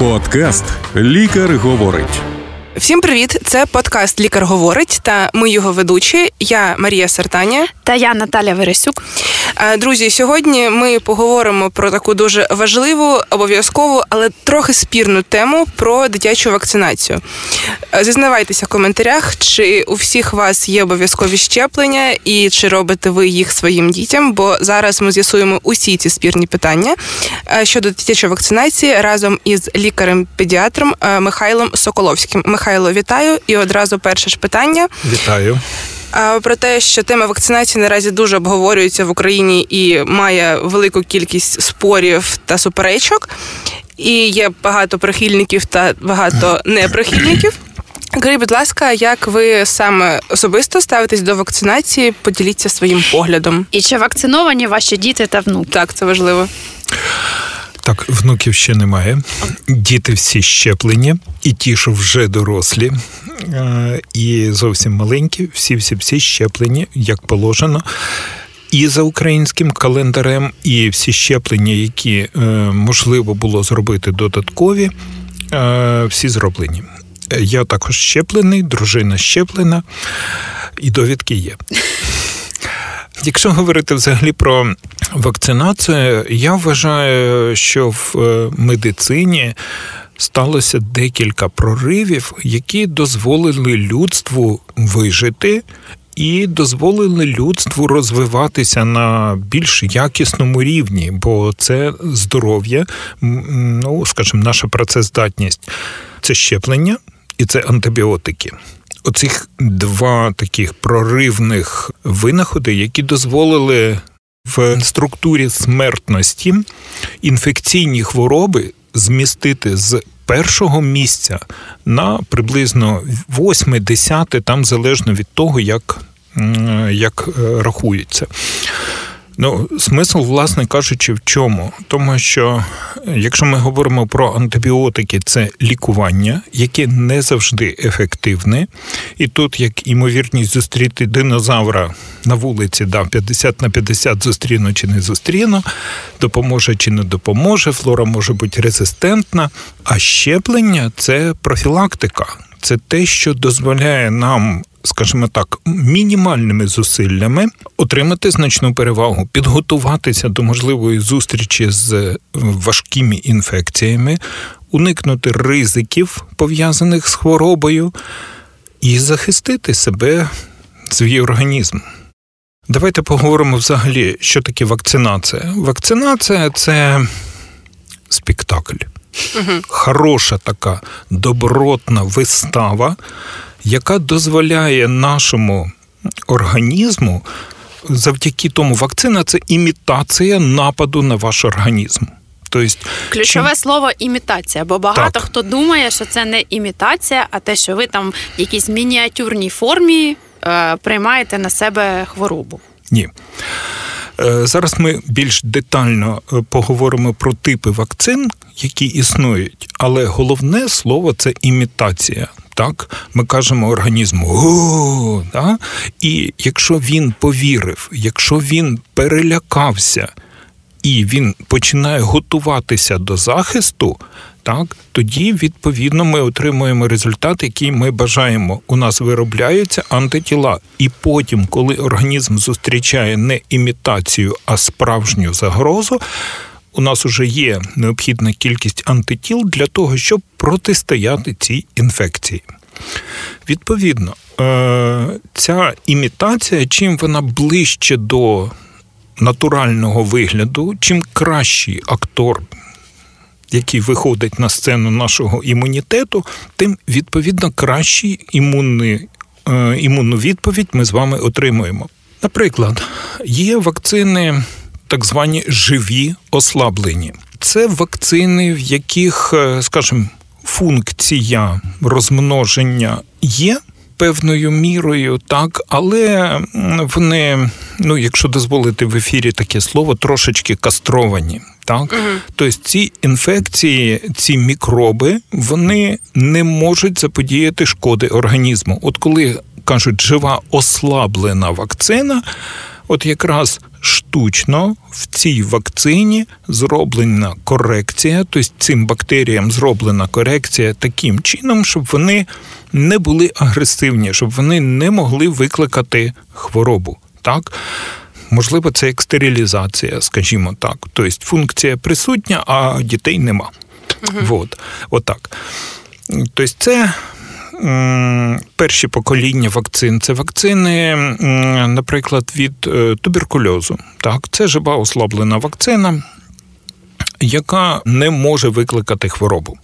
Подкаст Лікар говорить. Всім привіт! Це подкаст Лікар говорить та ми його ведучі. Я Марія Сартаня та я Наталя Вересюк. Друзі, сьогодні ми поговоримо про таку дуже важливу, обов'язкову, але трохи спірну тему про дитячу вакцинацію. Зізнавайтеся в коментарях, чи у всіх вас є обов'язкові щеплення і чи робите ви їх своїм дітям? Бо зараз ми з'ясуємо усі ці спірні питання щодо дитячої вакцинації разом із лікарем-педіатром Михайлом Соколовським. Михайло, вітаю! І одразу перше ж питання. Вітаю. Про те, що тема вакцинації наразі дуже обговорюється в Україні і має велику кількість спорів та суперечок, і є багато прихильників та багато неприхильників. Скажіть, будь ласка, як ви саме особисто ставитесь до вакцинації? Поділіться своїм поглядом. І чи вакциновані ваші діти та внуки? Так, це важливо. Так, внуків ще немає. Діти всі щеплені, і ті, що вже дорослі, е, і зовсім маленькі, всі всі всі щеплені, як положено. І за українським календарем, і всі щеплення, які е, можливо було зробити додаткові, е, всі зроблені. Я також щеплений, дружина щеплена, і довідки є. Якщо говорити взагалі про вакцинацію, я вважаю, що в е, медицині сталося декілька проривів, які дозволили людству вижити. І дозволили людству розвиватися на більш якісному рівні, бо це здоров'я, ну скажімо, наша працездатність це щеплення і це антибіотики. Оцих два таких проривних винаходи, які дозволили в структурі смертності інфекційні хвороби змістити з першого місця на приблизно 8-10, там залежно від того, як, як е, рахується. Ну, смисл, власне кажучи, в чому? Тому що якщо ми говоримо про антибіотики, це лікування, яке не завжди ефективне. І тут, як імовірність зустріти динозавра на вулиці, да, 50 на 50 зустріну чи не зустріну, допоможе чи не допоможе, флора може бути резистентна. А щеплення це профілактика. Це те, що дозволяє нам скажімо так, мінімальними зусиллями отримати значну перевагу, підготуватися до можливої зустрічі з е, важкими інфекціями, уникнути ризиків пов'язаних з хворобою і захистити себе, свій організм. Давайте поговоримо взагалі, що таке вакцинація. Вакцинація це спектакль. Угу. Хороша така добротна вистава, яка дозволяє нашому організму завдяки тому вакцина це імітація нападу на ваш організм. Тобто, Ключове чим... слово імітація, бо багато так. хто думає, що це не імітація, а те, що ви там в якійсь мініатюрній формі е, приймаєте на себе хворобу. Ні. Е, зараз ми більш детально е, поговоримо про типи вакцин, які існують, але головне слово це імітація так ми кажемо організму да? і якщо він повірив, якщо він перелякався і він починає готуватися до захисту, так тоді відповідно ми отримуємо результат, який ми бажаємо. У нас виробляються антитіла, і потім, коли організм зустрічає не імітацію, а справжню загрозу. У нас вже є необхідна кількість антитіл для того, щоб протистояти цій інфекції. Відповідно, е, ця імітація, чим вона ближче до натурального вигляду, чим кращий актор, який виходить на сцену нашого імунітету, тим відповідно кращий імунний, е, імунну відповідь ми з вами отримуємо. Наприклад, є вакцини, так звані живі ослаблені. Це вакцини, в яких, е, скажімо, функція розмноження є. Певною мірою, так, але вони, ну якщо дозволити в ефірі таке слово, трошечки кастровані. Так, угу. тобто ці інфекції, ці мікроби, вони не можуть заподіяти шкоди організму. От коли кажуть, жива ослаблена вакцина, от якраз штучно в цій вакцині зроблена корекція, тобто цим бактеріям зроблена корекція таким чином, щоб вони не були агресивні, щоб вони не могли викликати хворобу. Так? Можливо, це як стерилізація, скажімо так. Тобто функція присутня, а дітей нема. Вот. Отак. Тобто, це перші покоління вакцин. Це вакцини, наприклад, від е, туберкульозу. Так, це жива ослаблена вакцина, яка не може викликати хворобу.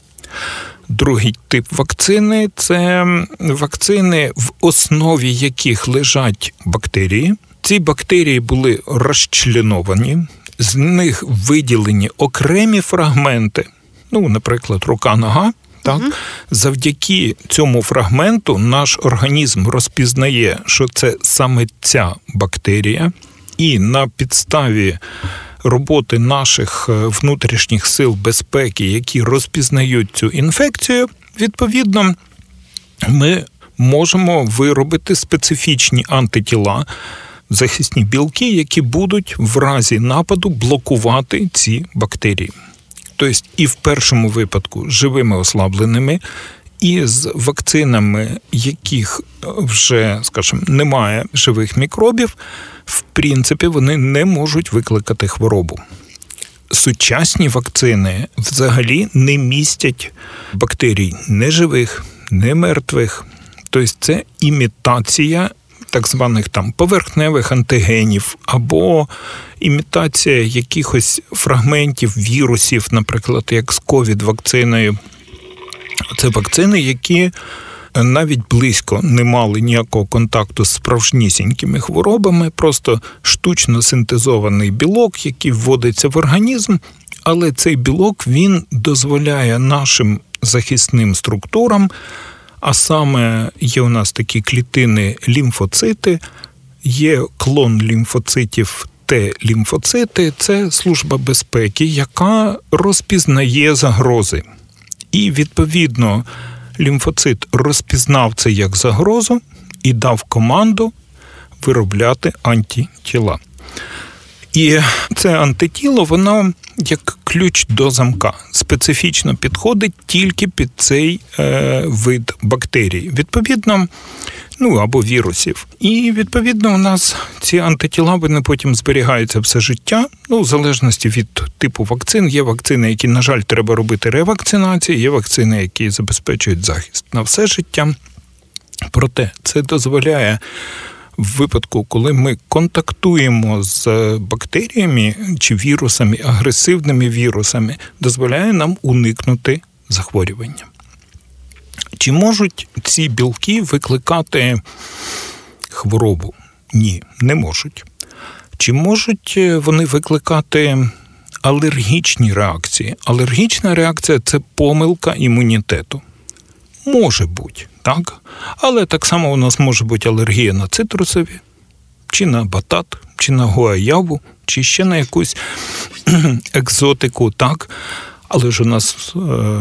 Другий тип вакцини це вакцини, в основі яких лежать бактерії. Ці бактерії були розчленовані, з них виділені окремі фрагменти, ну, наприклад, рука-нога. Так, завдяки цьому фрагменту наш організм розпізнає, що це саме ця бактерія, і на підставі роботи наших е, внутрішніх сил безпеки, які розпізнають цю інфекцію, відповідно, ми можемо виробити специфічні антитіла, захисні білки, які будуть в разі нападу блокувати ці бактерії. Тобто, і в першому випадку живими ослабленими, і з вакцинами, яких е, вже, скажімо, немає живих мікробів, в принципі, вони не можуть викликати хворобу. Сучасні вакцини взагалі не містять бактерій не живих, не мертвих. Тобто це імітація так званих там поверхневих антигенів або імітація якихось фрагментів вірусів, наприклад, як з ковід-вакциною. Це вакцини, які навіть близько не мали ніякого контакту з справжнісінькими хворобами, просто штучно синтезований білок, який вводиться в організм, але цей білок він дозволяє нашим захисним структурам, а саме є у нас такі клітини лімфоцити, є клон лімфоцитів. Т-лімфоцити це служба безпеки, яка розпізнає загрози. І відповідно лімфоцит розпізнав це як загрозу і дав команду виробляти антитіла. І це антитіло, воно як ключ до замка, специфічно підходить тільки під цей е, вид бактерій. Відповідно, ну або вірусів. І відповідно у нас ці антитіла вони потім зберігаються все життя. Ну, в залежності від типу вакцин. Є вакцини, які, на жаль, треба робити ревакцинацію, є вакцини, які забезпечують захист на все життя. Проте це дозволяє. В випадку, коли ми контактуємо з бактеріями чи вірусами, агресивними вірусами, дозволяє нам уникнути захворювання. Чи можуть ці білки викликати хворобу? Ні, не можуть. Чи можуть е, вони викликати алергічні реакції? Алергічна реакція це помилка імунітету. Може бути, так? Але так само у нас може бути алергія на цитрусові, чи на батат, чи на гуаяву, чи ще на якусь екзотику, так? Але ж у нас, е,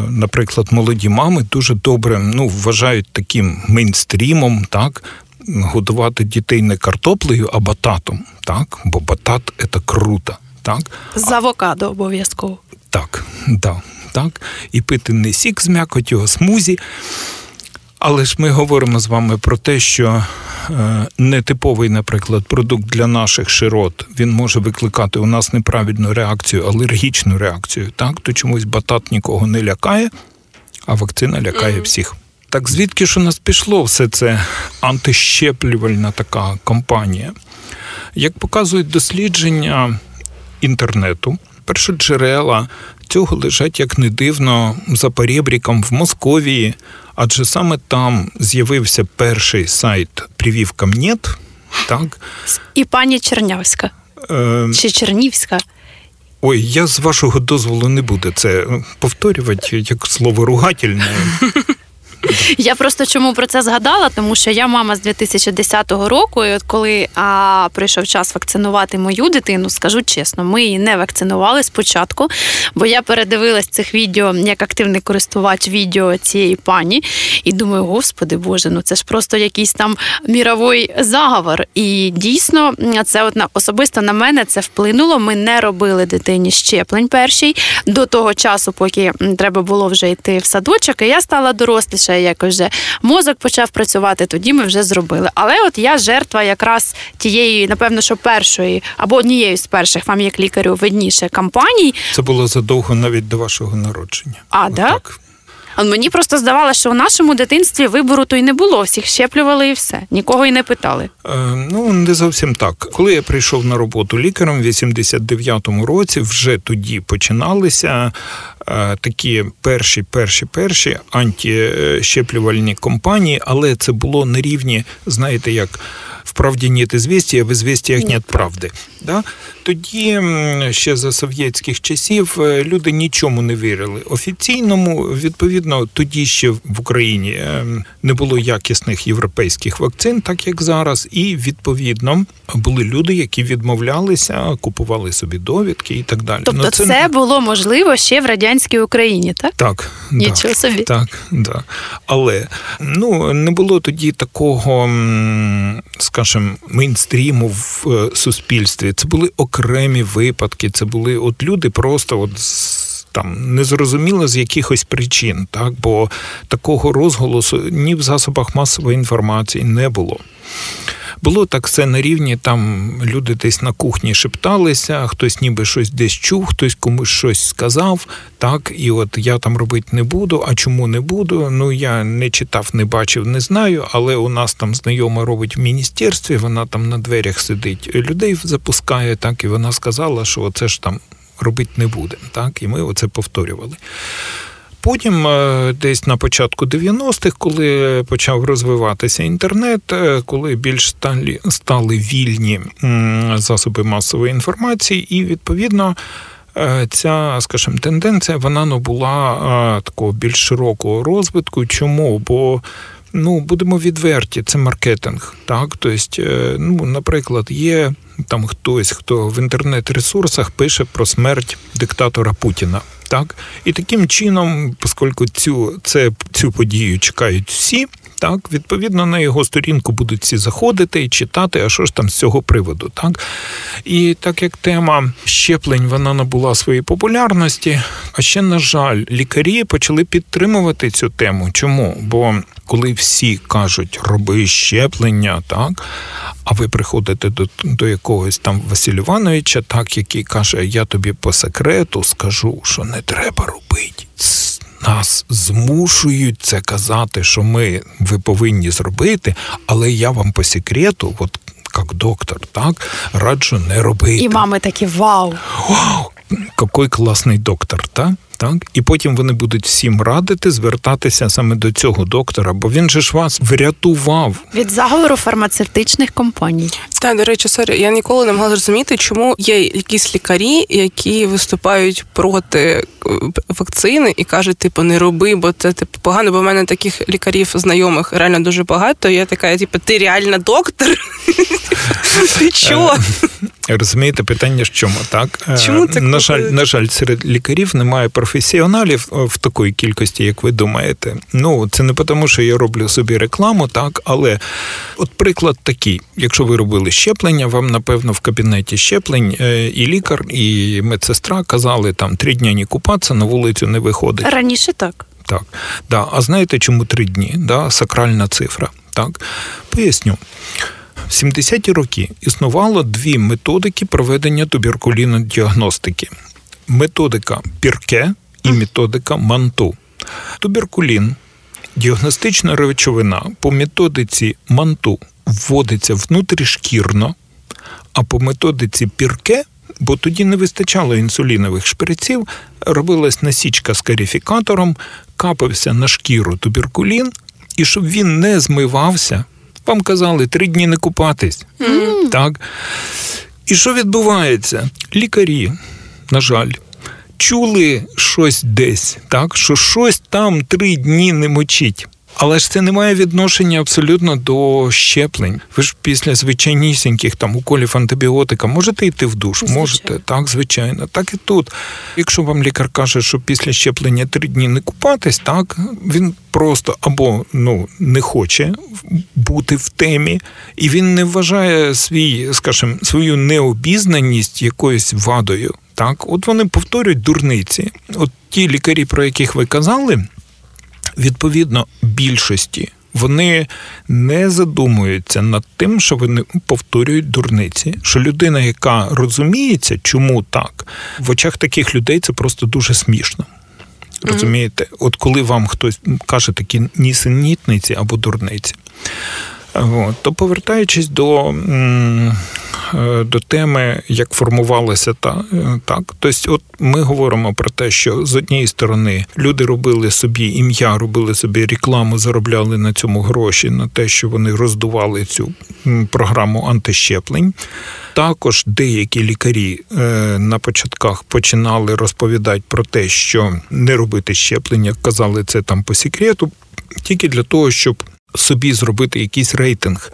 наприклад, молоді мами дуже добре ну, вважають таким мейнстрімом, так, годувати дітей не картоплею, а бататом. так, Бо батат це круто. так. З авокадо обов'язково. Так, да, так. І пити не сік з м'якотю, а смузі. Але ж ми говоримо з вами про те, що е, нетиповий, наприклад, продукт для наших широт він може викликати у нас неправильну реакцію, алергічну реакцію. Так, то чомусь батат нікого не лякає, а вакцина лякає всіх. Так звідки ж у нас пішло все це антищеплювальна така кампанія? Як показують дослідження інтернету, першоджерела цього лежать, як не дивно, за перебріком в Московії, адже саме там з'явився перший сайт Привівка Мнєт, так? І пані Чернявська. Е, Чи Чернівська. Ой, я з вашого дозволу не буду це повторювати як слово ругательне. Я просто чому про це згадала, тому що я мама з 2010 року, і от коли а, прийшов час вакцинувати мою дитину, скажу чесно, ми її не вакцинували спочатку, бо я передивилась цих відео як активний користувач відео цієї пані, і думаю, господи Боже, ну це ж просто якийсь там міровий заговор. І дійсно, це от на особисто на мене це вплинуло. Ми не робили дитині щеплень перший до того часу, поки треба було вже йти в садочок. І я стала доросліше, якось вже мозок почав працювати. Тоді ми вже зробили. Але от я жертва якраз тієї, напевно, що першої або однієї з перших вам як лікарю видніше кампаній. Це було задовго навіть до вашого народження. А, да? А мені просто здавалося, що у нашому дитинстві вибору то й не було. Всіх щеплювали і все. Нікого й не питали. Е, Ну, не зовсім так. Коли я прийшов на роботу лікарем в 89-му році, вже тоді починалися е, такі перші, перші, перші антищеплювальні компанії, але це було на рівні, знаєте, як. Вправді нет известия, в известиях нет правди. Да? Тоді ще за совєтських часів е, люди нічому не вірили. Офіційному, відповідно, тоді ще в Україні е, не було якісних європейських вакцин, так як зараз. І відповідно були люди, які відмовлялися, купували собі довідки і так далі. Тобто, Ну, це... було можливо ще в радянській Україні, так? так, Нічого да, собі. Так, да. Але ну не було тоді такого, скажімо, мейнстріму в е, суспільстві. Це були окремі випадки. Це були от люди просто от. Там незрозуміло з якихось причин, так бо такого розголосу ні в засобах масової інформації не було. Було так все на рівні, там люди десь на кухні шепталися, хтось ніби щось десь чув, хтось комусь щось сказав. Так, і от я там робити не буду. А чому не буду? Ну я не читав, не бачив, не знаю. Але у нас там знайома робить в міністерстві, вона там на дверях сидить, людей запускає, так, і вона сказала, що це ж там робити не буде. Так, і ми оце повторювали. Потім, е, десь на початку 90-х, коли почав розвиватися інтернет, е, коли більш стали, стали вільні засоби масової інформації, і відповідно. е, Ця, скажімо, тенденція вона була е, такого більш широкого розвитку. Чому? Бо ну, будемо відверті, це маркетинг. Так? Тобто, ну, наприклад, є там хтось, хто в інтернет-ресурсах пише про смерть диктатора Путіна. Так? І таким чином, оскільки цю, це, цю подію чекають всі, так, відповідно, на його сторінку будуть всі заходити і читати, а що ж там з цього приводу. Так? І так як тема щеплень вона набула своєї популярності, а ще, на жаль, лікарі почали підтримувати цю тему. Чому? Бо коли всі кажуть, роби щеплення, так, а ви приходите до, до якогось там Василь Івановича, так, який каже, я тобі по секрету скажу, що не треба робити. Нас змушують це казати, що ми ви повинні зробити, але я вам по секрету, от як доктор, так, раджу не робити. І мами такі вау. Вау, який класний доктор, так? Так, і потім вони будуть всім радити звертатися саме до цього доктора, бо він же ж вас врятував. Від заговору фармацевтичних компаній. Та, до речі, sorry, я ніколи не могла зрозуміти, чому є якісь лікарі, які виступають проти е, вакцини і кажуть, типу, не роби, бо це типу погано. Бо в мене таких лікарів знайомих реально дуже багато. Я така, типу, ти реально доктор? Ти чого? Розумієте, питання в чому, так? Е, Чому це на жаль, на жаль, серед лікарів немає професіоналів е, в такої кількості, як ви думаєте. Ну, це не тому, що я роблю собі рекламу, так, але от приклад такий: якщо ви робили щеплення, вам напевно в кабінеті щеплень е, і лікар, і медсестра казали там три дні не купатися, на вулицю не виходить. Раніше так. Так, да. А знаєте, чому три дні? Да? Сакральна цифра. Так? Поясню. В 70-ті роки існувало дві методики проведення туберкулінодіагностики: методика Пірке і методика Манту. Туберкулін діагностична речовина по методиці Манту вводиться внутрішкірно, а по методиці Пірке, бо тоді не вистачало інсулінових шприців, робилась насічка з карифікатором, капався на шкіру туберкулін, і щоб він не змивався, вам казали три дні не купатись. Так. І що відбувається? Лікарі, на жаль, чули щось десь, так, що щось там три дні не мочить. Але ж це не має відношення абсолютно до щеплень. Ви ж після звичайнісіньких там уколів антибіотика можете йти в душ? Звичайно. Можете, так, звичайно. Так і тут. Якщо вам лікар каже, що після щеплення три дні не купатись, так він просто або ну не хоче бути в темі, і він не вважає свій, скажімо, свою необізнаність якоюсь вадою. Так, от вони повторюють дурниці. От ті лікарі, про яких ви казали, відповідно більшості. Вони не задумуються над тим, що вони повторюють дурниці. Що людина, яка розуміється, чому так, в очах таких людей це просто дуже смішно. Розумієте? От коли вам хтось каже такі нісенітниці або дурниці. От, то повертаючись до, е, до теми, як формувалася та е, так, тобто, от ми говоримо про те, що з однієї сторони люди робили собі ім'я, робили собі рекламу, заробляли на цьому гроші на те, що вони роздували цю програму антищеплень. Також деякі лікарі е, на початках починали розповідати про те, що не робити щеплення, казали це там по секрету, тільки для того, щоб собі зробити якийсь рейтинг.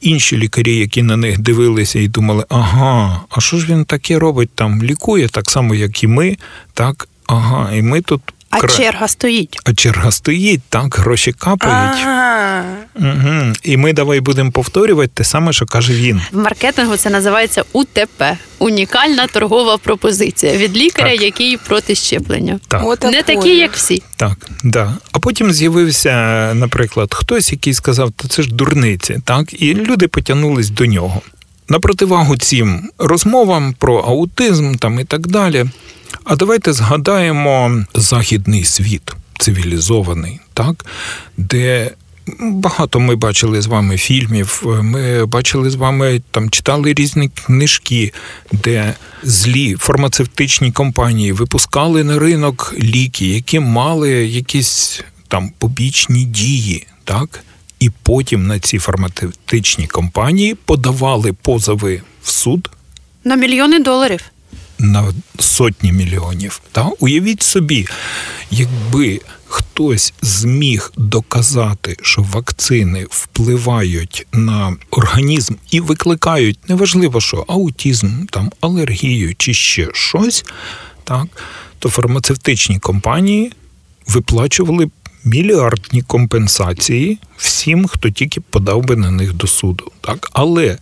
Інші лікарі, які на них дивилися і думали, ага, а що ж він таке робить там? Лікує так само, як і ми, так, ага, і ми тут. А кра- черга стоїть. а черга стоїть, так, гроші капають. Ага. Угу. І ми давай будемо повторювати те саме, що каже він. В маркетингу це називається УТП унікальна торгова пропозиція від лікаря, Так. який проти щеплення. Так. От Не такі, як всі. Так, да. А потім з'явився, наприклад, хтось, який сказав, то це ж дурниці, так, і люди потягнулись до нього. На противагу цим розмовам про аутизм там і так далі. А давайте згадаємо західний світ, цивілізований, так, де багато ми бачили з вами фільмів, ми бачили з вами там читали різні книжки, де злі фармацевтичні компанії випускали на ринок ліки, які мали якісь там побічні дії, так? І потім на ці фармацевтичні компанії подавали позови в суд На мільйони доларів. На сотні мільйонів. Та уявіть собі, якби хтось зміг доказати, що вакцини впливають на організм і викликають неважливо, що аутізм, там алергію чи ще щось, так, то фармацевтичні компанії виплачували б мільярдні компенсації всім, хто тільки подав би на них до суду. Так? Але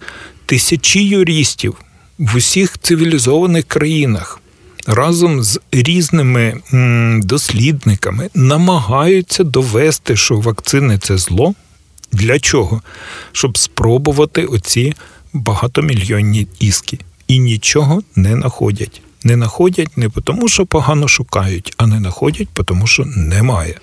тисячі юристів в усіх цивілізованих країнах разом з різними дослідниками намагаються довести, що вакцини це зло. Для чого? Щоб спробувати оці багатомільйонні іски. І нічого не знаходять. Не знаходять не тому, що погано шукають, а не знаходять, тому що немає.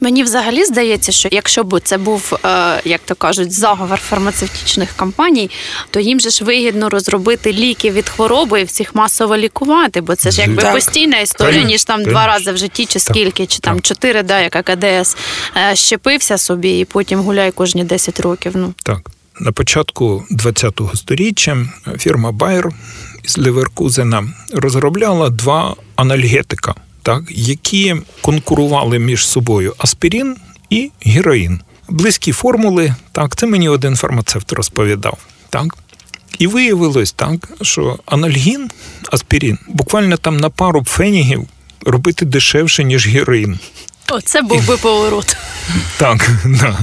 Мені взагалі здається, що якщо б це був, е, як то кажуть, заговор фармацевтичних компаній, то їм же ж вигідно розробити ліки від хвороби і всіх масово лікувати, бо це ж якби Так. постійна історія, ніж там два рази в житті, чи скільки, чи там чотири, да, як АКДС е, щепився собі і потім гуляй кожні 10 років. Ну Так, на початку ХХ століття фірма Bayer із Леверкузена розробляла два анальгетика, так, які конкурували між собою аспірин і героїн. Близькі формули, так, це мені один фармацевт розповідав. Так. І виявилось так, що анальгін, аспірин, буквально там на пару пфенігів робити дешевше, ніж героїн. Оце був би поворот. Так, да.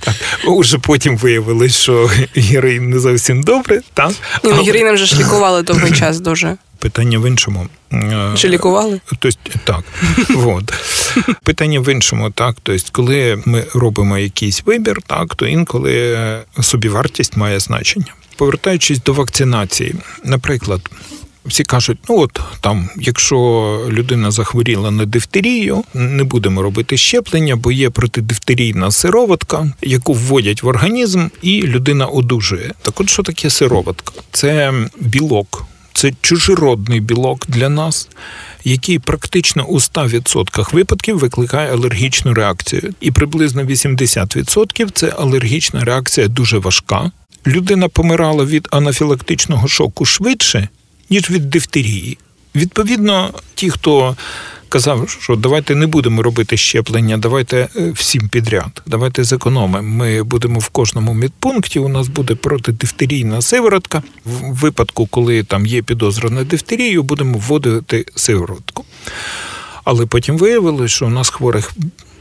так. Уже потім виявилось, що героїн не зовсім добре, так? Ні, ну Але героїном вже ж лікували довгий час дуже. Питання в іншому. Е, Чи лікували? Тобто, так. Вот. Питання в іншому, так. Тобто, коли ми робимо якийсь вибір, так, то інколи собівартість має значення. Повертаючись до вакцинації, наприклад, всі кажуть, ну от там, якщо людина захворіла на дифтерію, не будемо робити щеплення, бо є протидифтерійна сироватка, яку вводять в організм, і людина одужує. Так от що таке сироватка? Це білок, це чужеродний білок для нас, який практично у 100% випадків викликає алергічну реакцію. І приблизно 80% це алергічна реакція дуже важка. Людина помирала від анафілактичного шоку швидше, ніж від дифтерії. Відповідно, ті, хто казав, що давайте не будемо робити щеплення, давайте е, всім підряд, давайте зекономимо. Ми будемо в кожному медпункті. У нас буде протидифтерійна сиворотка. В випадку, коли там є підозра на дифтерію, будемо вводити сиворотку. Але потім виявилось, що у нас хворих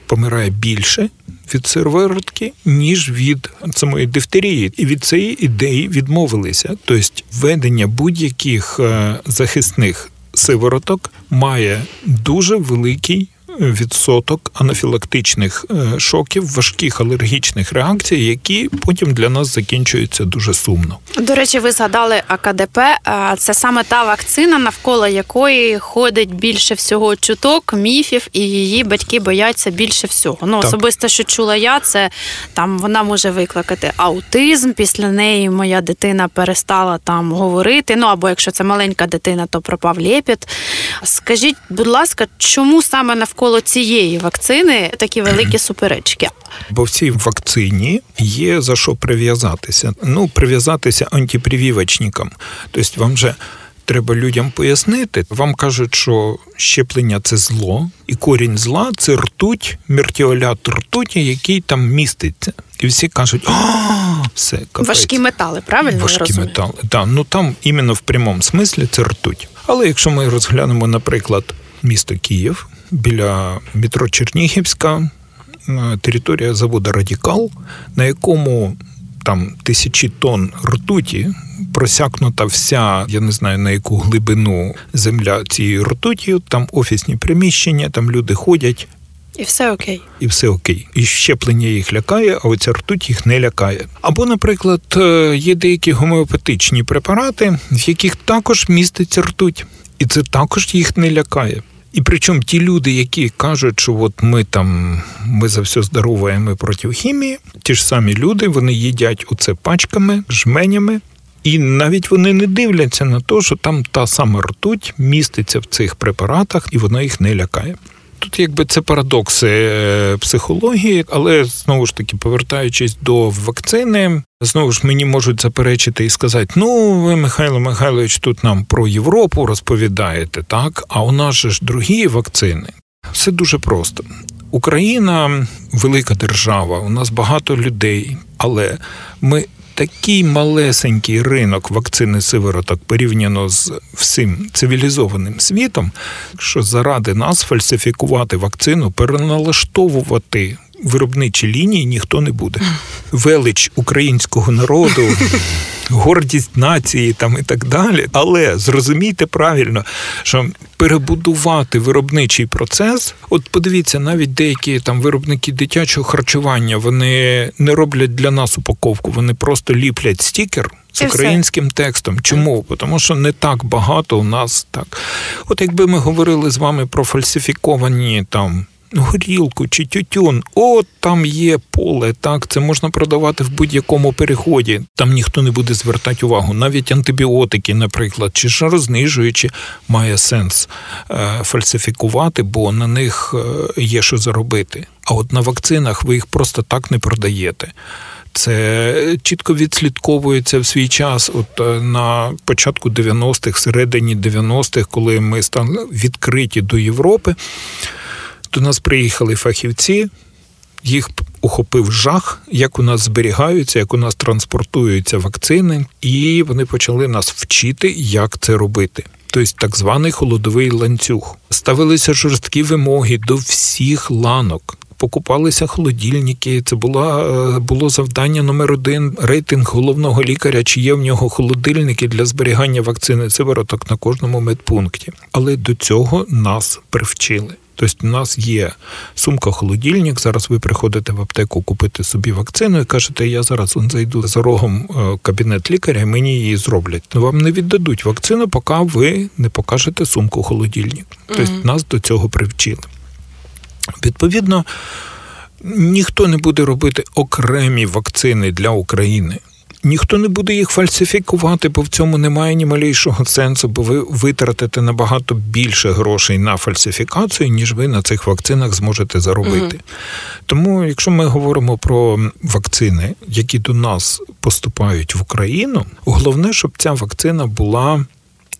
помирає більше від сиворотки, ніж від самої дифтерії. І від цієї ідеї відмовилися. Тобто введення будь-яких е, захисних сивороток має дуже великий відсоток анафілактичних е, шоків, важких алергічних реакцій, які потім для нас закінчуються дуже сумно. До речі, ви згадали АКДП. А Це саме та вакцина, навколо якої ходить більше всього чуток, міфів, і її батьки бояться більше всього. Ну Так. особисто, що чула я, це там вона може викликати аутизм. Після неї моя дитина перестала там говорити. Ну або якщо це маленька дитина, то пропав лепіт. Скажіть, будь ласка, чому саме навколо цієї вакцини такі великі суперечки? Бо в цій вакцині є за що прив'язатися. Ну, прив'язатися антипрививочникам. Тобто вам же треба людям пояснити. Вам кажуть, що щеплення це зло, і корінь зла це ртуть, мертіолят ртуті, який там міститься. І всі кажуть, о, все, капець. Важкі метали, правильно Важкі розумію? метали. Да, ну там іменно в прямому смислі це ртуть. Але якщо ми розглянемо, наприклад, місто Київ біля метро Чернігівська, е, територія заводу Радікал, на якому там тисячі тонн ртуті, просякнута вся, я не знаю на яку глибину земля цією ртуті, там офісні приміщення, там люди ходять, І все окей. і все окей. І щеплення їх лякає, а оця ртуть їх не лякає. Або, наприклад, е, є деякі гомеопатичні препарати, в яких також міститься ртуть, і це також їх не лякає. І причому ті люди, які кажуть, що от ми там ми за все здорове, проти хімії, ті ж самі люди, вони їдять оце пачками, жменями, і навіть вони не дивляться на те, що там та сама ртуть міститься в цих препаратах, і вона їх не лякає. Тут якби це парадокси е, психології, але знову ж таки, повертаючись до вакцини, знову ж мені можуть заперечити і сказати: ну, ви, Михайло Михайлович, тут нам про Європу розповідаєте, так? А у нас же ж другі вакцини. Все дуже просто. Україна велика держава, у нас багато людей, але ми такий малесенький ринок вакцини сивороток порівняно з всім цивілізованим світом, що заради нас фальсифікувати вакцину, переналаштовувати виробничі лінії ніхто не буде. Велич українського народу. Гордість нації там і так далі. Але зрозумійте правильно, що перебудувати виробничий процес, от подивіться, навіть деякі там виробники дитячого харчування вони не роблять для нас упаковку, вони просто ліплять стікер з українським текстом. Чому? Тому що не так багато у нас так. От якби ми говорили з вами про фальсифіковані там. Горілку чи тютюн, от там є поле, так це можна продавати в будь-якому переході. Там ніхто не буде звертати увагу. Навіть антибіотики, наприклад, чи жарознижуючі, має сенс е, фальсифікувати, бо на них е, є що заробити. А от на вакцинах ви їх просто так не продаєте. Це чітко відслідковується в свій час. От е, на початку 90-х, середині 90-х, коли ми стали відкриті до Європи. До нас приїхали фахівці, їх ухопив жах, як у нас зберігаються, як у нас транспортуються вакцини, і вони почали нас вчити, як це робити. Тобто так званий холодовий ланцюг. Ставилися жорсткі вимоги до всіх ланок. Покупалися холодильники. Це була, е, було завдання номер один рейтинг головного лікаря, чи є в нього холодильники для зберігання вакцини сивороток на кожному медпункті. Але до цього нас привчили. Тобто, у нас є сумка-холодильник. Зараз ви приходите в аптеку купити собі вакцину і кажете, я зараз он зайду за рогом е, кабінет лікаря, і мені її зроблять. Ну, Вам не віддадуть вакцину, поки ви не покажете сумку-холодильник. Тобто нас до цього привчили. Відповідно, ніхто не буде робити окремі вакцини для України. Ніхто не буде їх фальсифікувати, бо в цьому немає ні малейшого сенсу, бо ви витратите набагато більше грошей на фальсифікацію, ніж ви на цих вакцинах зможете заробити. Тому, якщо ми говоримо про вакцини, які до нас поступають в Україну, головне, щоб ця вакцина була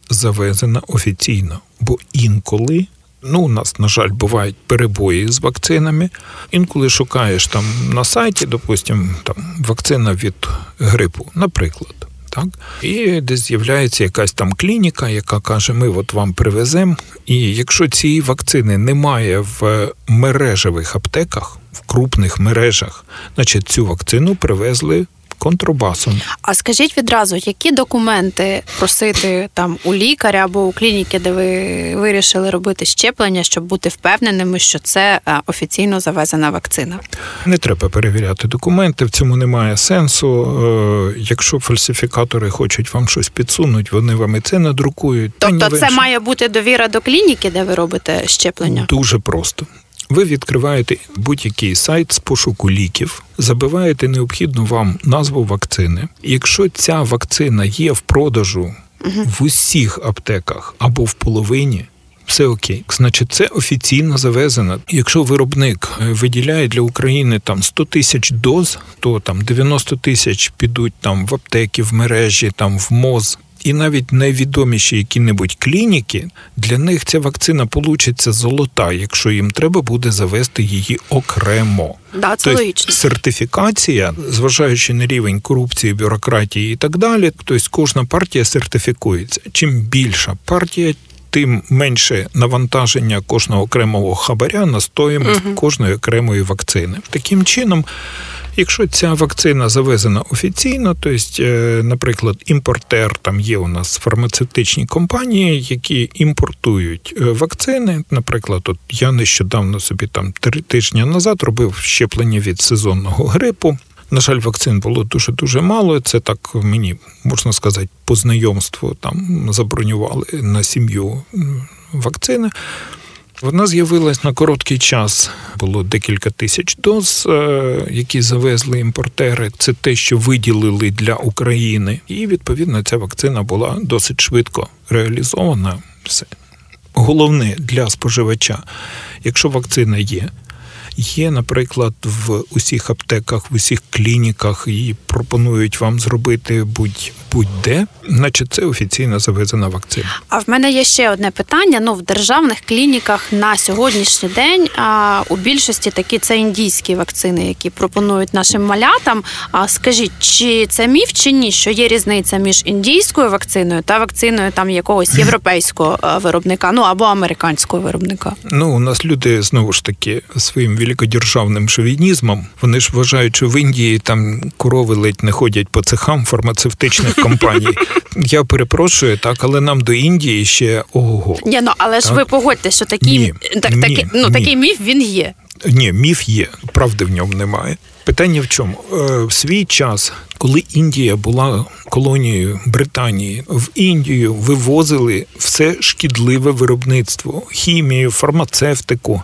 завезена офіційно, бо інколи Ну, у нас, на жаль, бувають перебої з вакцинами. Інколи шукаєш там на сайті, допустимо, там вакцина від грипу, наприклад. Так, і десь з'являється якась там клініка, яка каже: ми от вам привеземо. І якщо цієї вакцини немає в мережевих аптеках, в крупних мережах, значить цю вакцину привезли контрабасом. А скажіть відразу, які документи просити там у лікаря або у клініки, де ви вирішили робити щеплення, щоб бути впевненими, що це е, офіційно завезена вакцина? Не треба перевіряти документи, в цьому немає сенсу. Е, Якщо фальсифікатори хочуть вам щось підсунути, вони вам і це надрукують. Тобто, це має бути довіра до клініки, де ви робите щеплення? Дуже просто. Ви відкриваєте будь-який сайт з пошуку ліків, забиваєте необхідну вам назву вакцини. Якщо ця вакцина є в продажу в усіх аптеках або в половині. Все окей, значить, це офіційно завезено. Якщо виробник е, виділяє для України там 100 тисяч доз, то там 90 тисяч підуть там в аптеки, в мережі, там в МОЗ. І навіть найвідоміші які-небудь клініки, для них ця вакцина получиться золота, якщо їм треба буде завести її окремо. Да, це Тобто логічно. сертифікація, зважаючи на рівень корупції, бюрократії і так далі, тобто кожна партія сертифікується. Чим більша партія, тим менше навантаження кожного окремого хабаря на стоїмость кожної окремої вакцини. Таким чином. Якщо ця вакцина завезена офіційно, то е, наприклад, імпортер там є у нас фармацевтичні компанії, які імпортують е, вакцини. Наприклад, от я нещодавно собі там три тижні назад робив щеплення від сезонного грипу. На жаль, вакцин було дуже дуже мало. Це так мені можна сказати, по знайомству там забронювали на сім'ю вакцини. Вона з'явилась на короткий час. Було декілька тисяч доз, е, які завезли імпортери. Це те, що виділили для України. І відповідно ця вакцина була досить швидко реалізована. Все. Головне для споживача, якщо вакцина є, є, наприклад, в усіх аптеках, в усіх клініках і пропонують вам зробити будь, будь-де, значить це офіційно завезена вакцина. А в мене є ще одне питання. Ну, в державних клініках на сьогоднішній день а, у більшості такі це індійські вакцини, які пропонують нашим малятам. А скажіть, чи це міф чи ні? Що є різниця між індійською вакциною та вакциною там якогось європейського виробника, ну або американського виробника? Ну, у нас люди знову ж таки своїм великодержавним шовінізмом. Вони ж вважають, що в Індії там корови ледь не ходять по цехам фармацевтичних компаній. Я перепрошую, так, але нам до Індії ще ого. Ні, ну але ж Так. ви погодьте, що такий, Ні, так, ні, такий, ну, ні. такий міф він є. Ні, міф є, правди в ньому немає. Питання в чому? Е, В свій час, коли Індія була колонією Британії, в Індію вивозили все шкідливе виробництво, хімію, фармацевтику.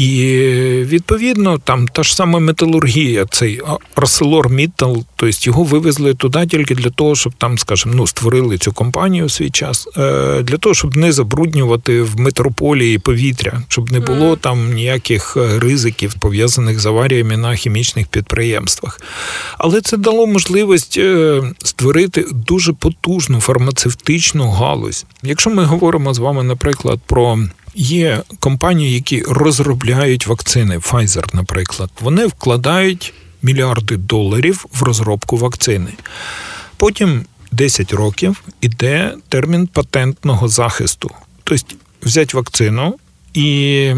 І відповідно там та ж сама металургія, цей ArcelorMittal, тобто його вивезли туди тільки для того, щоб там, скажімо, ну, створили цю компанію в свій час, е, для того, щоб не забруднювати в метрополії повітря, щоб не було там ніяких е, ризиків пов'язаних з аваріями на хімічних підприємствах. Але це дало можливість е, створити дуже потужну фармацевтичну галузь. Якщо ми говоримо з вами, наприклад, про Є компанії, які розробляють вакцини, Pfizer, наприклад, вони вкладають мільярди доларів в розробку вакцини. Потім 10 років іде термін патентного захисту. Тобто взяти вакцину і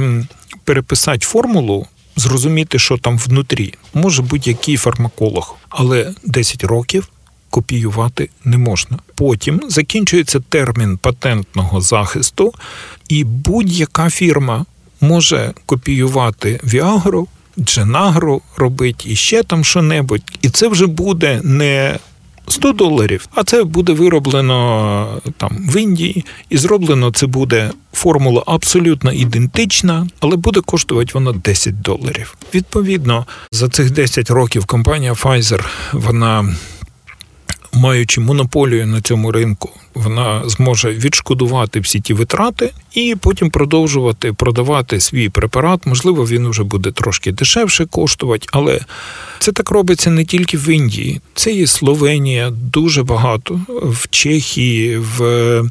переписати формулу, зрозуміти, що там внутрі, може будь-який фармаколог, але 10 років копіювати не можна. Потім закінчується термін патентного захисту, і будь-яка фірма може копіювати Віагру, Дженагру робити і ще там що-небудь. І це вже буде не 100 доларів, а це буде вироблено там в Індії, і зроблено це буде формула абсолютно ідентична, але буде коштувати вона 10 доларів. Відповідно, за цих 10 років компанія Pfizer, вона маючи монополію на цьому ринку, вона зможе відшкодувати всі ті витрати і потім продовжувати продавати свій препарат. Можливо, він вже буде трошки дешевше коштувати, але це так робиться не тільки в Індії, це і Словенія дуже багато в Чехії, в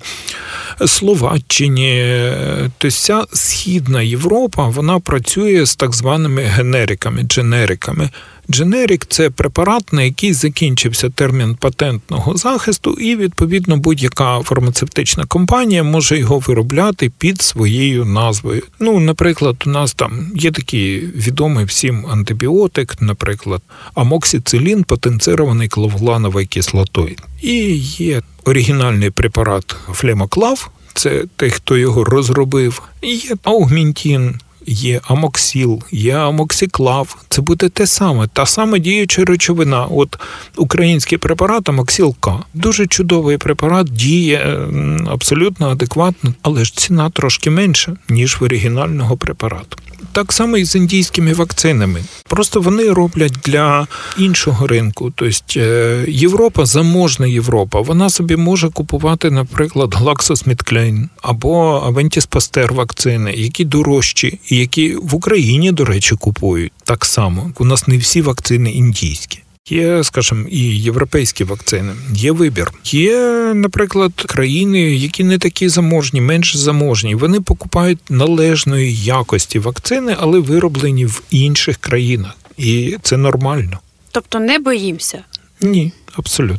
Словаччині. Тобто вся східна Європа вона працює з так званими генериками, дженериками. Дженерік це препарат, на який закінчився термін патентного захисту, і відповідно будь-яка фармацевтична компанія може його виробляти під своєю назвою. Ну, наприклад, у нас там є такий відомий всім антибіотик, наприклад, амоксицилін, потенцирований клавулановою кислотою. І є оригінальний препарат флемоклав, це той, хто його розробив, і є аугментін є амоксіл, є амоксиклав. Це буде те саме, та сама діюча речовина. От український препарат Амоксіл К. Дуже чудовий препарат, діє абсолютно адекватно, але ж ціна трошки менша, ніж в оригінального препарату. Так само і з індійськими вакцинами. Просто вони роблять для іншого ринку. Тобто Європа, заможна Європа, вона собі може купувати, наприклад, GlaxoSmithKline або Aventis Pasteur вакцини, які дорожчі, і які в Україні, до речі, купують так само. У нас не всі вакцини індійські. Є, скажімо, і європейські вакцини, є вибір. Є, наприклад, країни, які не такі заможні, менш заможні. Вони покупають належної якості вакцини, але вироблені в інших країнах, і це нормально. Тобто не боїмося. Ні, абсолютно.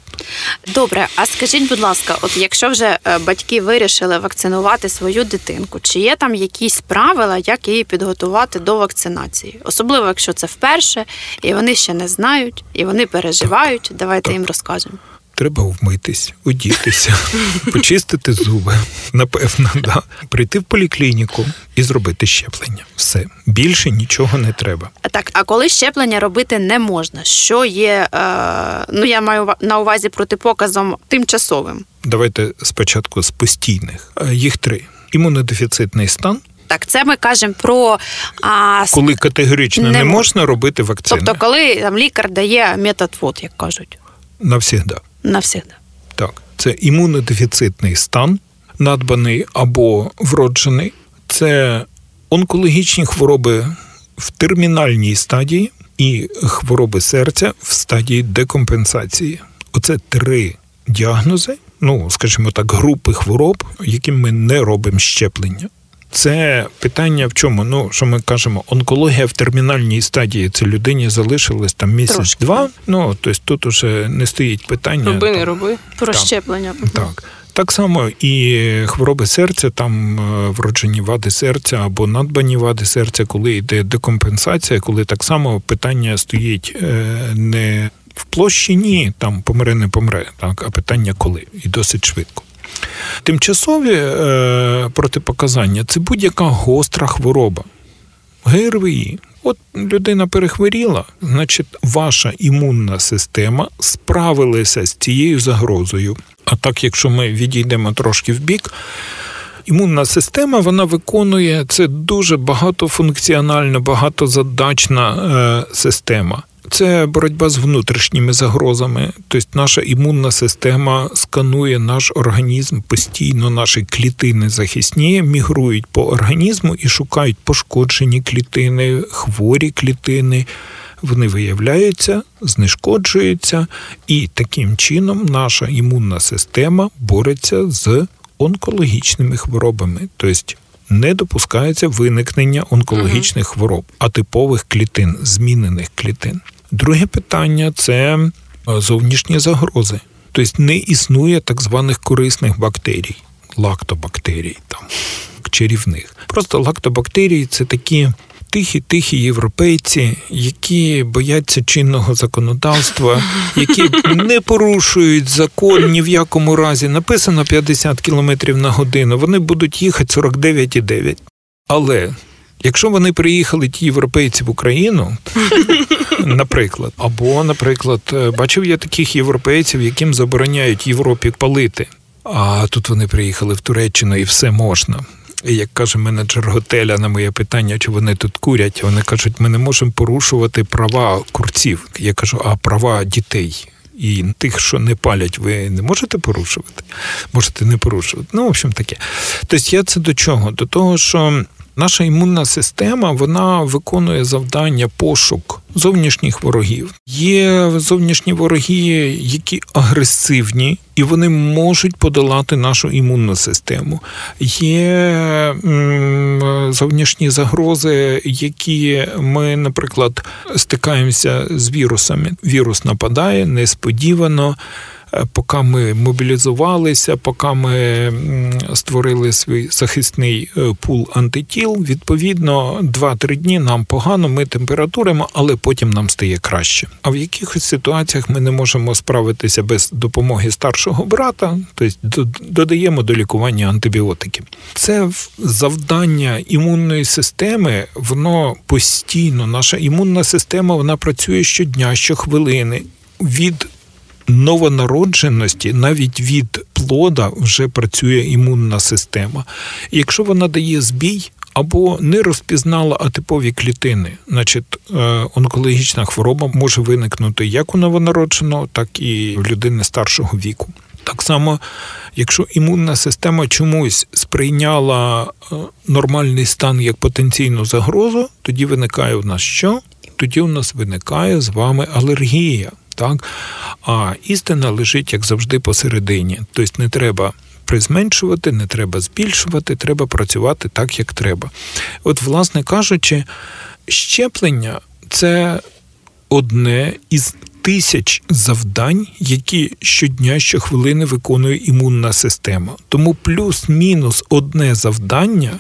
Добре, а скажіть, будь ласка, от якщо вже е, батьки вирішили вакцинувати свою дитинку, чи є там якісь правила, як її підготувати до вакцинації? Особливо, якщо це вперше, і вони ще не знають, і вони переживають. Так, Давайте так. їм розкажемо. Треба вмитись, одітися, почистити зуби, напевно, да. прийти в поліклініку і зробити щеплення. Все більше нічого не треба. Так, а коли щеплення робити не можна, що є? Е, ну я маю на увазі протипоказом тимчасовим. Давайте спочатку з постійних. Їх три: імунодефіцитний стан. Так, це ми кажемо про а, коли категорично не, не можна робити вакцини. Тобто, коли там лікар дає метод вод, як кажуть, навсігда. Навсігда. Так, це імунодефіцитний стан, надбаний або вроджений, це онкологічні хвороби в термінальній стадії і хвороби серця в стадії декомпенсації. Оце три діагнози, ну скажімо так, групи хвороб, яким ми не робимо щеплення. Це питання в чому? Ну що ми кажемо, онкологія в термінальній стадії. Це людині залишилось там місяць-два. Ну тобто тут уже не стоїть питання. Роби, не роби. Про щеплення. Так. Так само і хвороби серця, там вроджені вади серця або надбані вади серця, коли йде декомпенсація, коли так само питання стоїть не в площині, там помре, не помре, так, а питання коли і досить швидко. Тимчасові е, протипоказання це будь-яка гостра хвороба. ГРВІ. От людина перехворіла, значить, ваша імунна система справилася з цією загрозою. А так, якщо ми відійдемо трошки в бік, імунна система вона виконує це дуже багатофункціональна, багатозадачна е, система. Це боротьба з внутрішніми загрозами. Тобто наша імунна система сканує наш організм постійно, наші клітини захисні мігрують по організму і шукають пошкоджені клітини, хворі клітини. Вони виявляються, знешкоджуються, і таким чином наша імунна система бореться з онкологічними хворобами. Тобто не допускається виникнення онкологічних хвороб, а типових клітин, змінених клітин. Друге питання це зовнішні загрози. Тобто не існує так званих корисних бактерій, лактобактерій, там чарівних. Просто лактобактерії це такі тихі-тихі європейці, які бояться чинного законодавства, які не порушують закон ні в якому разі. Написано 50 км на годину. Вони будуть їхати 49,9. Але якщо вони приїхали ті європейці в Україну, наприклад, або, наприклад, бачив я таких європейців, яким забороняють Європі палити. А тут вони приїхали в Туреччину і все можна. І як каже менеджер готеля на моє питання, чи вони тут курять, вони кажуть, ми не можемо порушувати права курців. Я кажу, а права дітей і тих, що не палять, ви не можете порушувати. Можете не порушувати. Ну, в общем, таке. Тобто я це до чого? До того, що Наша імунна система вона виконує завдання пошук зовнішніх ворогів. Є зовнішні вороги, які агресивні, і вони можуть подолати нашу імунну систему. Є зовнішні загрози, які ми, наприклад, стикаємося з вірусами. Вірус нападає несподівано. Е, поки ми мобілізувалися, поки ми створили свій захисний е, пул антитіл, відповідно, 2-3 дні нам погано, ми температуримо, але потім нам стає краще. А в якихось ситуаціях ми не можемо справитися без допомоги старшого брата, тобто додаємо до лікування антибіотики. Це завдання імунної системи, воно постійно, наша імунна система вона працює щодня, щохвилини. Від новонародженості, навіть від плода, вже працює імунна система. Якщо вона дає збій, або не розпізнала атипові клітини, значить е, онкологічна хвороба може виникнути як у новонародженого, так і в людини старшого віку. Так само, якщо імунна система чомусь сприйняла е, нормальний стан як потенційну загрозу, тоді виникає у нас що? Тоді у нас виникає з вами алергія. Так? А істина лежить, як завжди, посередині. Тобто не треба призменшувати, не треба збільшувати, треба працювати так, як треба. От, власне кажучи, щеплення це одне із тисяч завдань, які щодня, щохвилини виконує імунна система. Тому плюс-мінус одне завдання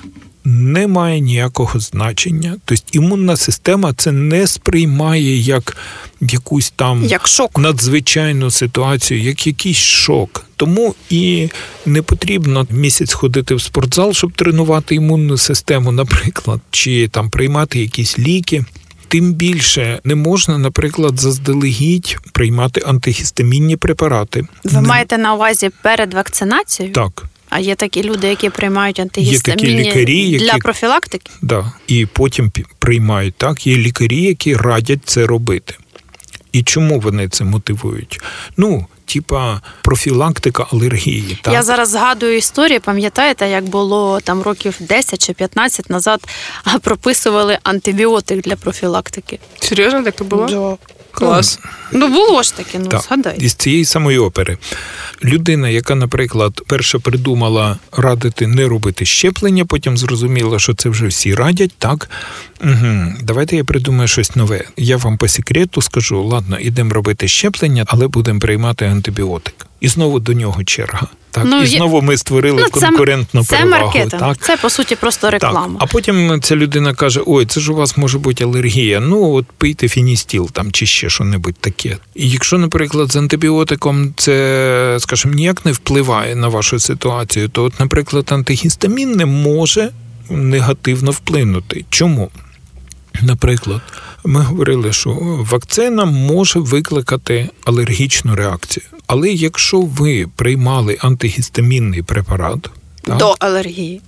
не має ніякого значення. Тобто імунна система це не сприймає як якусь там як шок. надзвичайну ситуацію, як якийсь шок. Тому і не потрібно місяць ходити в спортзал, щоб тренувати імунну систему, наприклад, чи там приймати якісь ліки. Тим більше не можна, наприклад, заздалегідь приймати антигістамінні препарати. Ви не... маєте на увазі перед вакцинацією? Так. А є такі люди, які приймають антигістамінні є такі лікарі, які... для профілактики? Да, і потім приймають так. Є лікарі, які радять це робити. І чому вони це мотивують? Ну, типа профілактика алергії. Так? Я зараз згадую історію, пам'ятаєте, як було там років 10 чи 15 назад, прописували антибіотик для профілактики. Серйозно, так і було? Да. Клас. Ну, було ж таке, ну так. згадай. Із цієї самої опери. Людина, яка, наприклад, перша придумала радити не робити щеплення, потім зрозуміла, що це вже всі радять, так. Угу. Давайте я придумаю щось нове. Я вам по секрету скажу: ладно, ідемо робити щеплення, але будемо приймати антибіотик. І знову до нього черга. Так, ну, і знову ми створили ну, конкурентну це, перевагу. Це маркетинг. Так? Це по суті просто реклама. Так. А потім ця людина каже: Ой, це ж у вас може бути алергія. Ну от пийте фіністіл там чи ще що-небудь таке. І якщо, наприклад, з антибіотиком це, скажімо, ніяк не впливає на вашу ситуацію, то, от, наприклад, антигістамін не може негативно вплинути. Чому? Наприклад, ми говорили, що вакцина може викликати алергічну реакцію. Але якщо ви приймали антигістамінний препарат так, до алергії,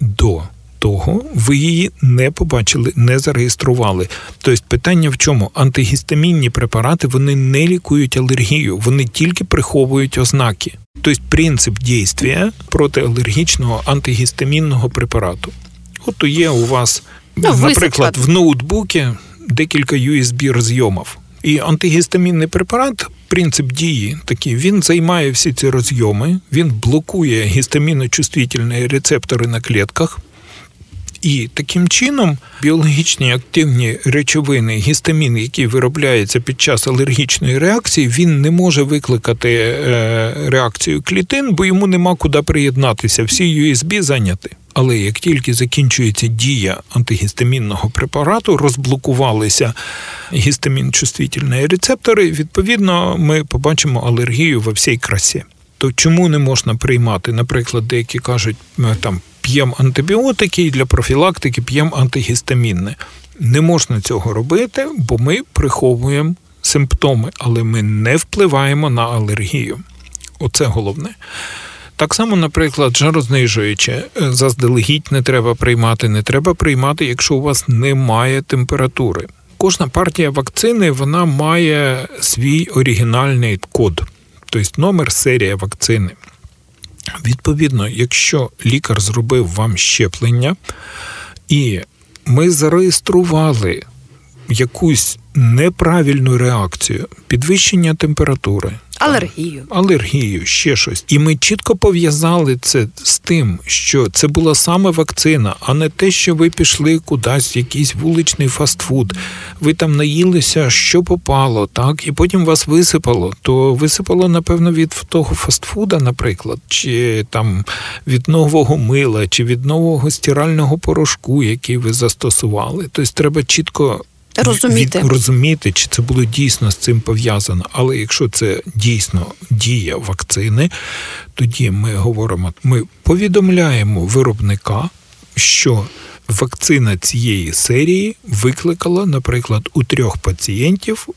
до того ви її не побачили, не зареєстрували. Тобто питання в чому? Антигістамінні препарати вони не лікують алергію, вони тільки приховують ознаки. Тобто принцип дійства протиалергічного антигістамінного препарату. От є у вас, ну, наприклад, в ноутбуці декілька USB розйомів. І антигістамінний препарат, принцип дії такий, він займає всі ці розйоми, він блокує гістаміночувствительні рецептори на клітках. І таким чином біологічні активні речовини, гістамін, який виробляється під час алергічної реакції, він не може викликати е, реакцію клітин, бо йому нема куди приєднатися. Всі USB зайняті. Але як тільки закінчується дія антигістамінного препарату, розблокувалися гістамін-чувствительні рецептори, відповідно, ми побачимо алергію во всій красі. То чому не можна приймати? Наприклад, деякі кажуть, ми там п'ємо антибіотики і для профілактики п'ємо антигістамінне. Не можна цього робити, бо ми приховуємо симптоми, але ми не впливаємо на алергію. Оце головне. Так само, наприклад, жарознижуюче, е, заздалегідь не треба приймати, не треба приймати, якщо у вас немає температури. кожна партія вакцини вона має свій оригінальний код, тобто номер серія вакцини. Відповідно, якщо лікар зробив вам щеплення, і ми зареєстрували якусь неправильну реакцію, підвищення температури, Алергію. алергію, ще щось. І ми чітко пов'язали це з тим, що це була саме вакцина, а не те, що ви пішли кудись в якийсь вуличний фастфуд. Ви там наїлися, що попало, так, і потім вас висипало. То висипало, напевно, від того фастфуда, наприклад, чи там від нового мила, чи від нового стирального порошку, який ви застосували. Тобто треба чітко. Розуміти. Від, розуміти, чи це було дійсно з цим пов'язано. Але якщо це дійсно дія вакцини, тоді ми говоримо, ми повідомляємо виробника, що вакцина цієї серії викликала, наприклад, у трьох пацієнтів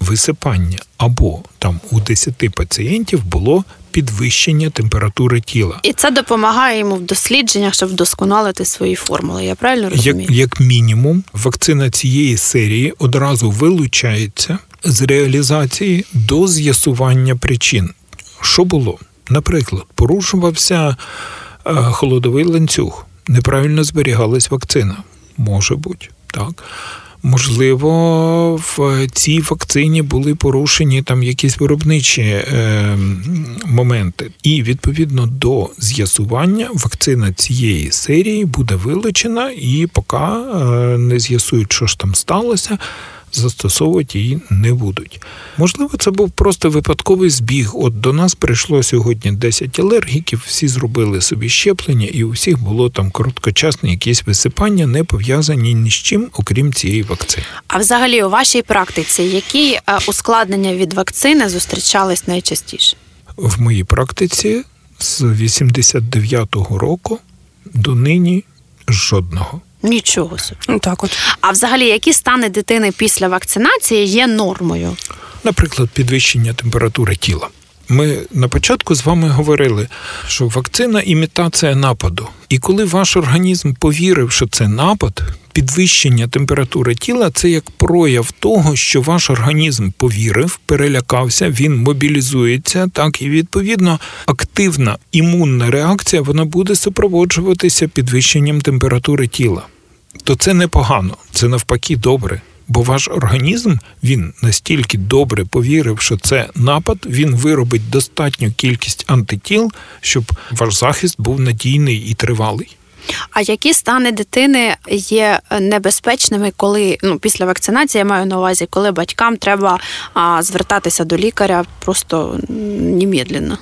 висипання, або там у 10 пацієнтів було підвищення температури тіла. І це допомагає йому в дослідженнях, щоб вдосконалити свої формули. Я правильно розумію? Як, як мінімум, вакцина цієї серії одразу вилучається з реалізації до з'ясування причин. Що було? Наприклад, порушувався е, холодовий ланцюг, неправильно зберігалась вакцина. Може бути, так. Можливо, в цій вакцині були порушені там якісь виробничі е, моменти, і відповідно до з'ясування вакцина цієї серії буде вилучена, і поки е, не з'ясують, що ж там сталося. Застосовувати її не будуть. Можливо, це був просто випадковий збіг. От до нас прийшло сьогодні 10 алергіків, всі зробили собі щеплення, і у всіх було там короткочасне якісь висипання, не пов'язані ні з чим, окрім цієї вакцини. А взагалі у вашій практиці які е, ускладнення від вакцини зустрічались найчастіше? В моїй практиці з 89-го року до нині жодного. Нічого собі. Ну так от. А взагалі, які стани дитини після вакцинації є нормою? Наприклад, підвищення температури тіла. Ми на початку з вами говорили, що вакцина імітація нападу. І коли ваш організм повірив, що це напад, підвищення температури тіла це як прояв того, що ваш організм повірив, перелякався, він мобілізується, так і відповідно активна імунна реакція вона буде супроводжуватися підвищенням температури тіла. То це непогано, це навпаки добре. Бо ваш організм він настільки добре повірив, що це напад, він виробить достатню кількість антитіл, щоб ваш захист був надійний і тривалий. А які стани дитини є небезпечними, коли ну після вакцинації я маю на увазі, коли батькам треба а, звертатися до лікаря просто немедленно?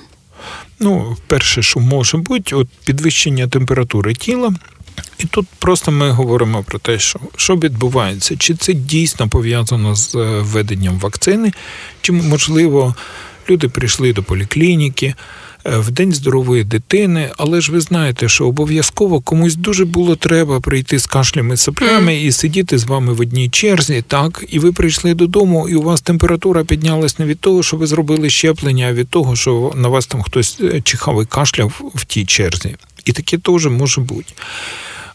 Ну, перше, що може бути, от підвищення температури тіла. І тут просто ми говоримо про те, що що відбувається, чи це дійсно пов'язано з е, введенням вакцини, чи можливо люди прийшли до поліклініки е, в день здорової дитини, але ж ви знаєте, що обов'язково комусь дуже було треба прийти з кашлями соплями mm. і сидіти з вами в одній черзі, так, і ви прийшли додому, і у вас температура піднялась не від того, що ви зробили щеплення, а від того, що на вас там хтось е, чихав і кашляв в тій черзі. І таке теж може бути.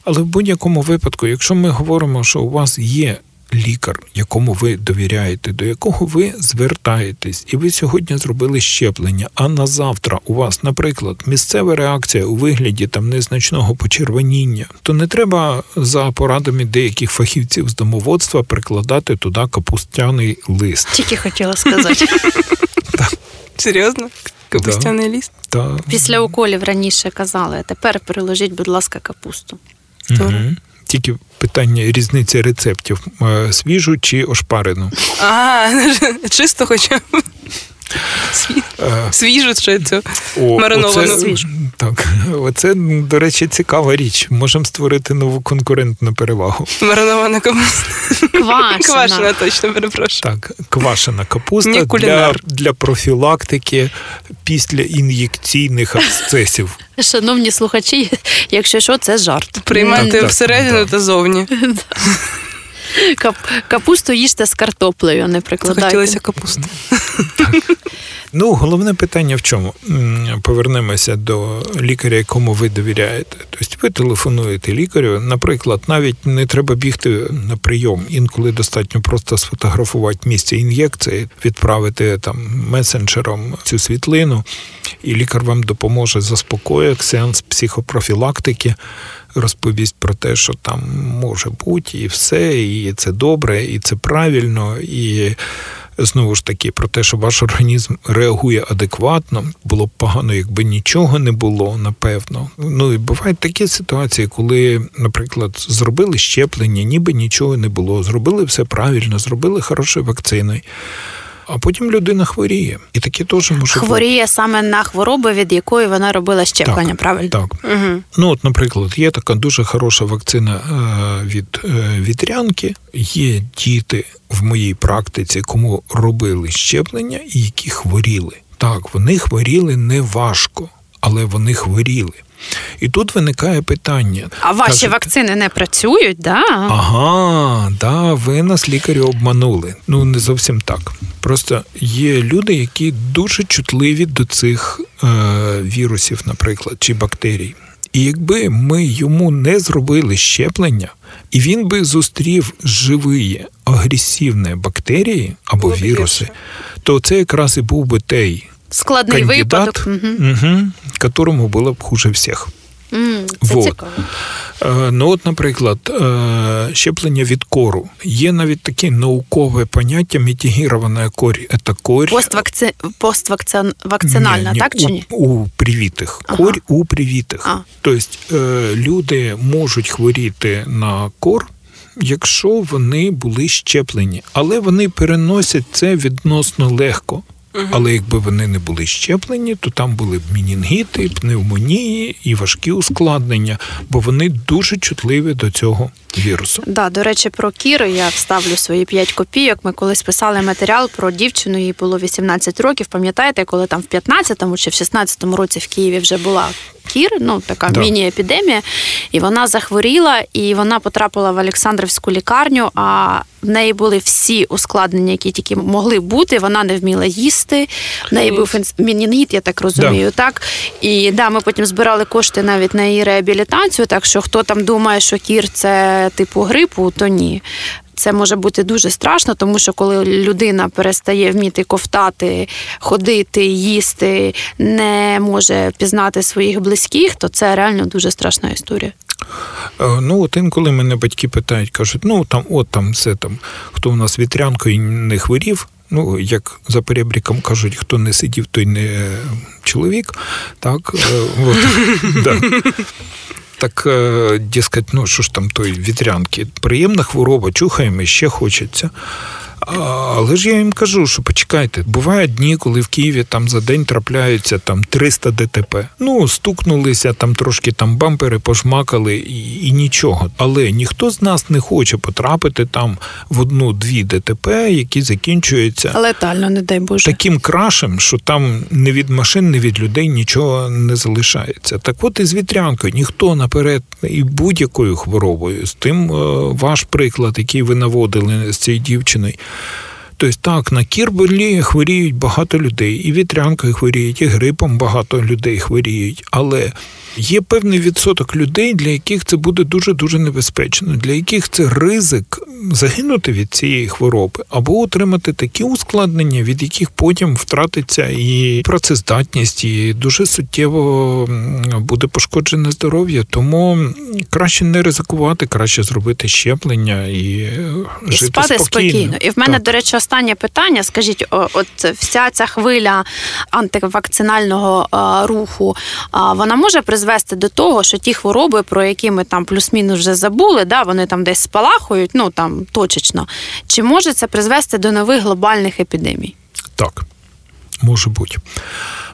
Але в будь-якому випадку, якщо ми говоримо, що у вас є лікар, якому ви довіряєте, до якого ви звертаєтесь, і ви сьогодні зробили щеплення, а на завтра у вас, наприклад, місцева реакція у вигляді там незначного почервоніння, то не треба за порадами деяких фахівців з домоводства прикладати туди капустяний лист. Тільки хотіла сказати. Серйозно? Капустяний ліст? Да. Після уколів раніше казали, а тепер переложіть, будь ласка, капусту. Угу. Тільки питання різниці рецептів: е, свіжу чи ошпарену. А, чисто хоча б. Свіжу чи цю мариновану. Оце, так, оце, до речі, цікава річ. Можемо створити нову конкурентну перевагу. Маринована капуста. Квашена. Квашена, точно, перепрошую. Так, квашена капуста для, для профілактики після ін'єкційних абсцесів. Шановні слухачі, якщо що, це жарт. Приймати так, всередину так. та зовні. Кап, капусту їжте з картоплею, не прикладайте. Захотілося капусти. Ну, головне питання в чому? Повернемося до лікаря, якому ви довіряєте. Тобто ви телефонуєте лікарю. Наприклад, навіть не треба бігти на прийом. Інколи достатньо просто сфотографувати місце ін'єкції, відправити там месенджером цю світлину, і лікар вам допоможе заспокоїти сеанс психопрофілактики. Розповість про те, що там може бути, і все, і це добре, і це правильно, і знову ж таки про те, що ваш організм реагує адекватно. Було б погано, якби нічого не було, напевно. Ну і бувають такі ситуації, коли, наприклад, зробили щеплення, ніби нічого не було, зробили все правильно, зробили хорошою вакциною. А потім людина хворіє, і таке теж може бути. Хворіє саме на хворобу, від якої вона робила щеплення, Так, правильно? Так. Угу. Ну, от, наприклад, є така дуже хороша вакцина е, від е, вітрянки. Є діти в моїй практиці, кому робили щеплення і які хворіли. Так, вони хворіли не важко, але вони хворіли. І тут виникає питання. А ваші Кажете, вакцини не працюють, да? Ага, да, ви нас лікарі обманули. Ну не зовсім так. Просто є люди, які дуже чутливі до цих е, вірусів, наприклад, чи бактерій. І якби ми йому не зробили щеплення, і він би зустрів живі агресивні бактерії або Було віруси, то це якраз і був би той Складний кандидат, випадок. Угу. угу, которому було б хуже всіх. Це Вот. цікаво. Е, Ну, от, наприклад, е, щеплення від кору. Є навіть таке наукове поняття мітігірована корь. Це корь. Поствакци... Поствакцинальна, так чи ні? У, у привітих. Ага. Корь у привітих. А. Тобто е, люди можуть хворіти на кор, якщо вони були щеплені, але вони переносять це відносно легко. Але якби вони не були щеплені, то там були б мінінгіти, пневмонії і важкі ускладнення, бо вони дуже чутливі до цього вірусу. Да, до речі, про кір я вставлю свої 5 копійок. Ми колись писали матеріал про дівчину, їй було 18 років. Пам'ятаєте, коли там в 15-му чи в 16-му році в Києві вже була кір, ну така Да. міні-епідемія, і вона захворіла, і вона потрапила в Олександрівську лікарню. А в неї були всі ускладнення, які тільки могли бути. Вона не вміла їсти. В неї був мінінгіт, я так розумію. Так і да, ми потім збирали кошти навіть на її реабілітацію. Так що хто там думає, що кір це типу грипу, то ні. Це може бути дуже страшно, тому що коли людина перестає вміти ковтати, ходити, їсти, не може пізнати своїх близьких, то це реально дуже страшна історія. Е, Ну, от інколи мене батьки питають, кажуть, ну там, от там все там, хто у нас вітрянкою не хворів. Ну, як за перебріком кажуть, хто не сидів, той не е, чоловік. Так, е, от, да. Так, е, дескать, ну що ж там той вітрянки? Приємна хвороба, чухаємо, ще хочеться. Але ж я їм кажу, що почекайте, бувають дні, коли в Києві там за день трапляються там 300 ДТП. Ну, стукнулися, там трошки там бампери пожмакали і, і нічого. Але ніхто з нас не хоче потрапити там в одну-дві ДТП, які закінчуються Летально, не дай Боже. таким крашем, що там не від машин, не від людей нічого не залишається. Так от і з вітрянкою ніхто наперед і будь-якою хворобою. З тим е, ваш приклад, який ви наводили з цією дівчиною. Тобто так, на кірболі хворіють багато людей, і вітрянкою хворіють, і грипом багато людей хворіють. Але є певний відсоток людей, для яких це буде дуже-дуже небезпечно, для яких це ризик загинути від цієї хвороби, або отримати такі ускладнення, від яких потім втратиться і працездатність, і дуже суттєво буде пошкоджене здоров'я. Тому краще не ризикувати, краще зробити щеплення і, е, І жити спати спокійно. І в мене, Так. до речі, останнє питання. Скажіть, от вся ця хвиля антивакцинального руху, вона може призвести до того, що ті хвороби, про які ми там плюс-мінус вже забули, да, вони там десь спалахують, ну там точечно. Чи може це призвести до нових глобальних епідемій? Так, може бути.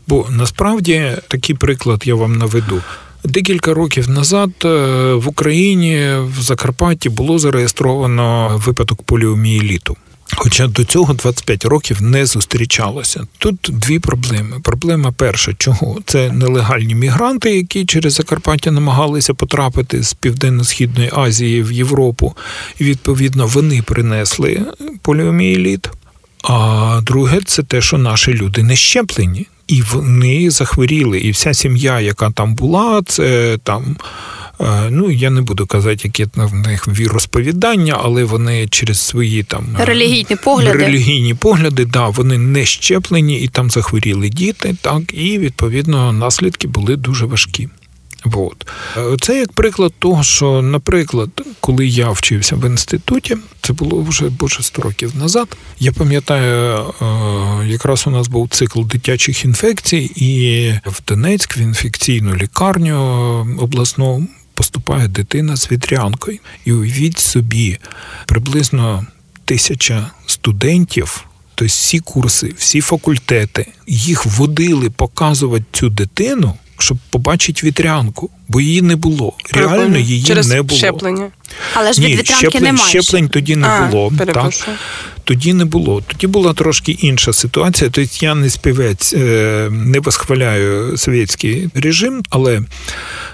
Бо насправді такий приклад я вам наведу. Декілька років назад е, в Україні в Закарпатті було зареєстровано випадок поліомієліту. Хоча до цього 25 років не зустрічалося. Тут дві проблеми. Проблема перша, чого? Це нелегальні мігранти, які через Закарпаття намагалися потрапити з Південно-Східної Азії в Європу. І відповідно вони принесли поліомієліт. А друге, це те, що наші люди не щеплені. І вони захворіли. І вся сім'я, яка там була, це там. е, Ну, я не буду казати, які в них віросповідання, але вони через свої там е, Релігійні погляди. релігійні погляди, да, вони не щеплені і там захворіли діти, так, і відповідно наслідки були дуже важкі. От. Це як приклад того, що, наприклад, коли я вчився в інституті, це було вже боже 100 років назад. Я пам'ятаю, е, якраз у нас був цикл дитячих інфекцій, і в Донецьк в інфекційну лікарню обласну поступає дитина з вітрянкою. І уявіть собі, приблизно тисяча студентів. Тобто всі курси, всі факультети їх водили показувати цю дитину, щоб побачити вітрянку, бо її не було. Реально Прикольно. її Через не було. щеплення. Але ж від Ні, вітрянки щеплень, немає. щеплень тоді не А, було. Так. Тоді не було. Тоді була трошки інша ситуація. Тобто я не співець, е, не восхваляю совєтський режим, але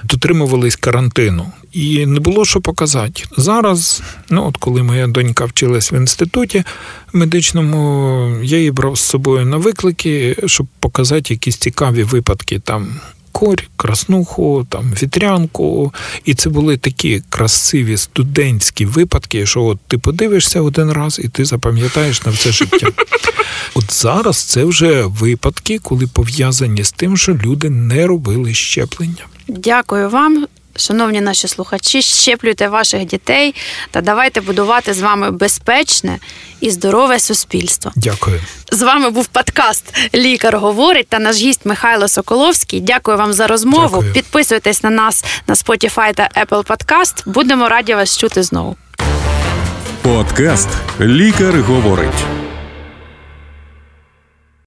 дотримувались карантину. І не було що показати. Зараз, ну от коли моя донька вчилась в інституті медичному, я її брав з собою на виклики, щоб показати якісь цікаві випадки там. Корь, краснуху, там вітрянку, і це були такі красиві студентські випадки, що от ти подивишся один раз і ти запам'ятаєш на все життя. От зараз це вже випадки, коли пов'язані з тим, що люди не робили щеплення. Дякую вам. Шановні наші слухачі, щеплюйте ваших дітей та давайте будувати з вами безпечне і здорове суспільство. Дякую. З вами був подкаст Лікар говорить та наш гість Михайло Соколовський. Дякую вам за розмову. Дякую. Підписуйтесь на нас на Spotify та Apple Podcast. Будемо раді вас чути знову. Подкаст Лікар говорить.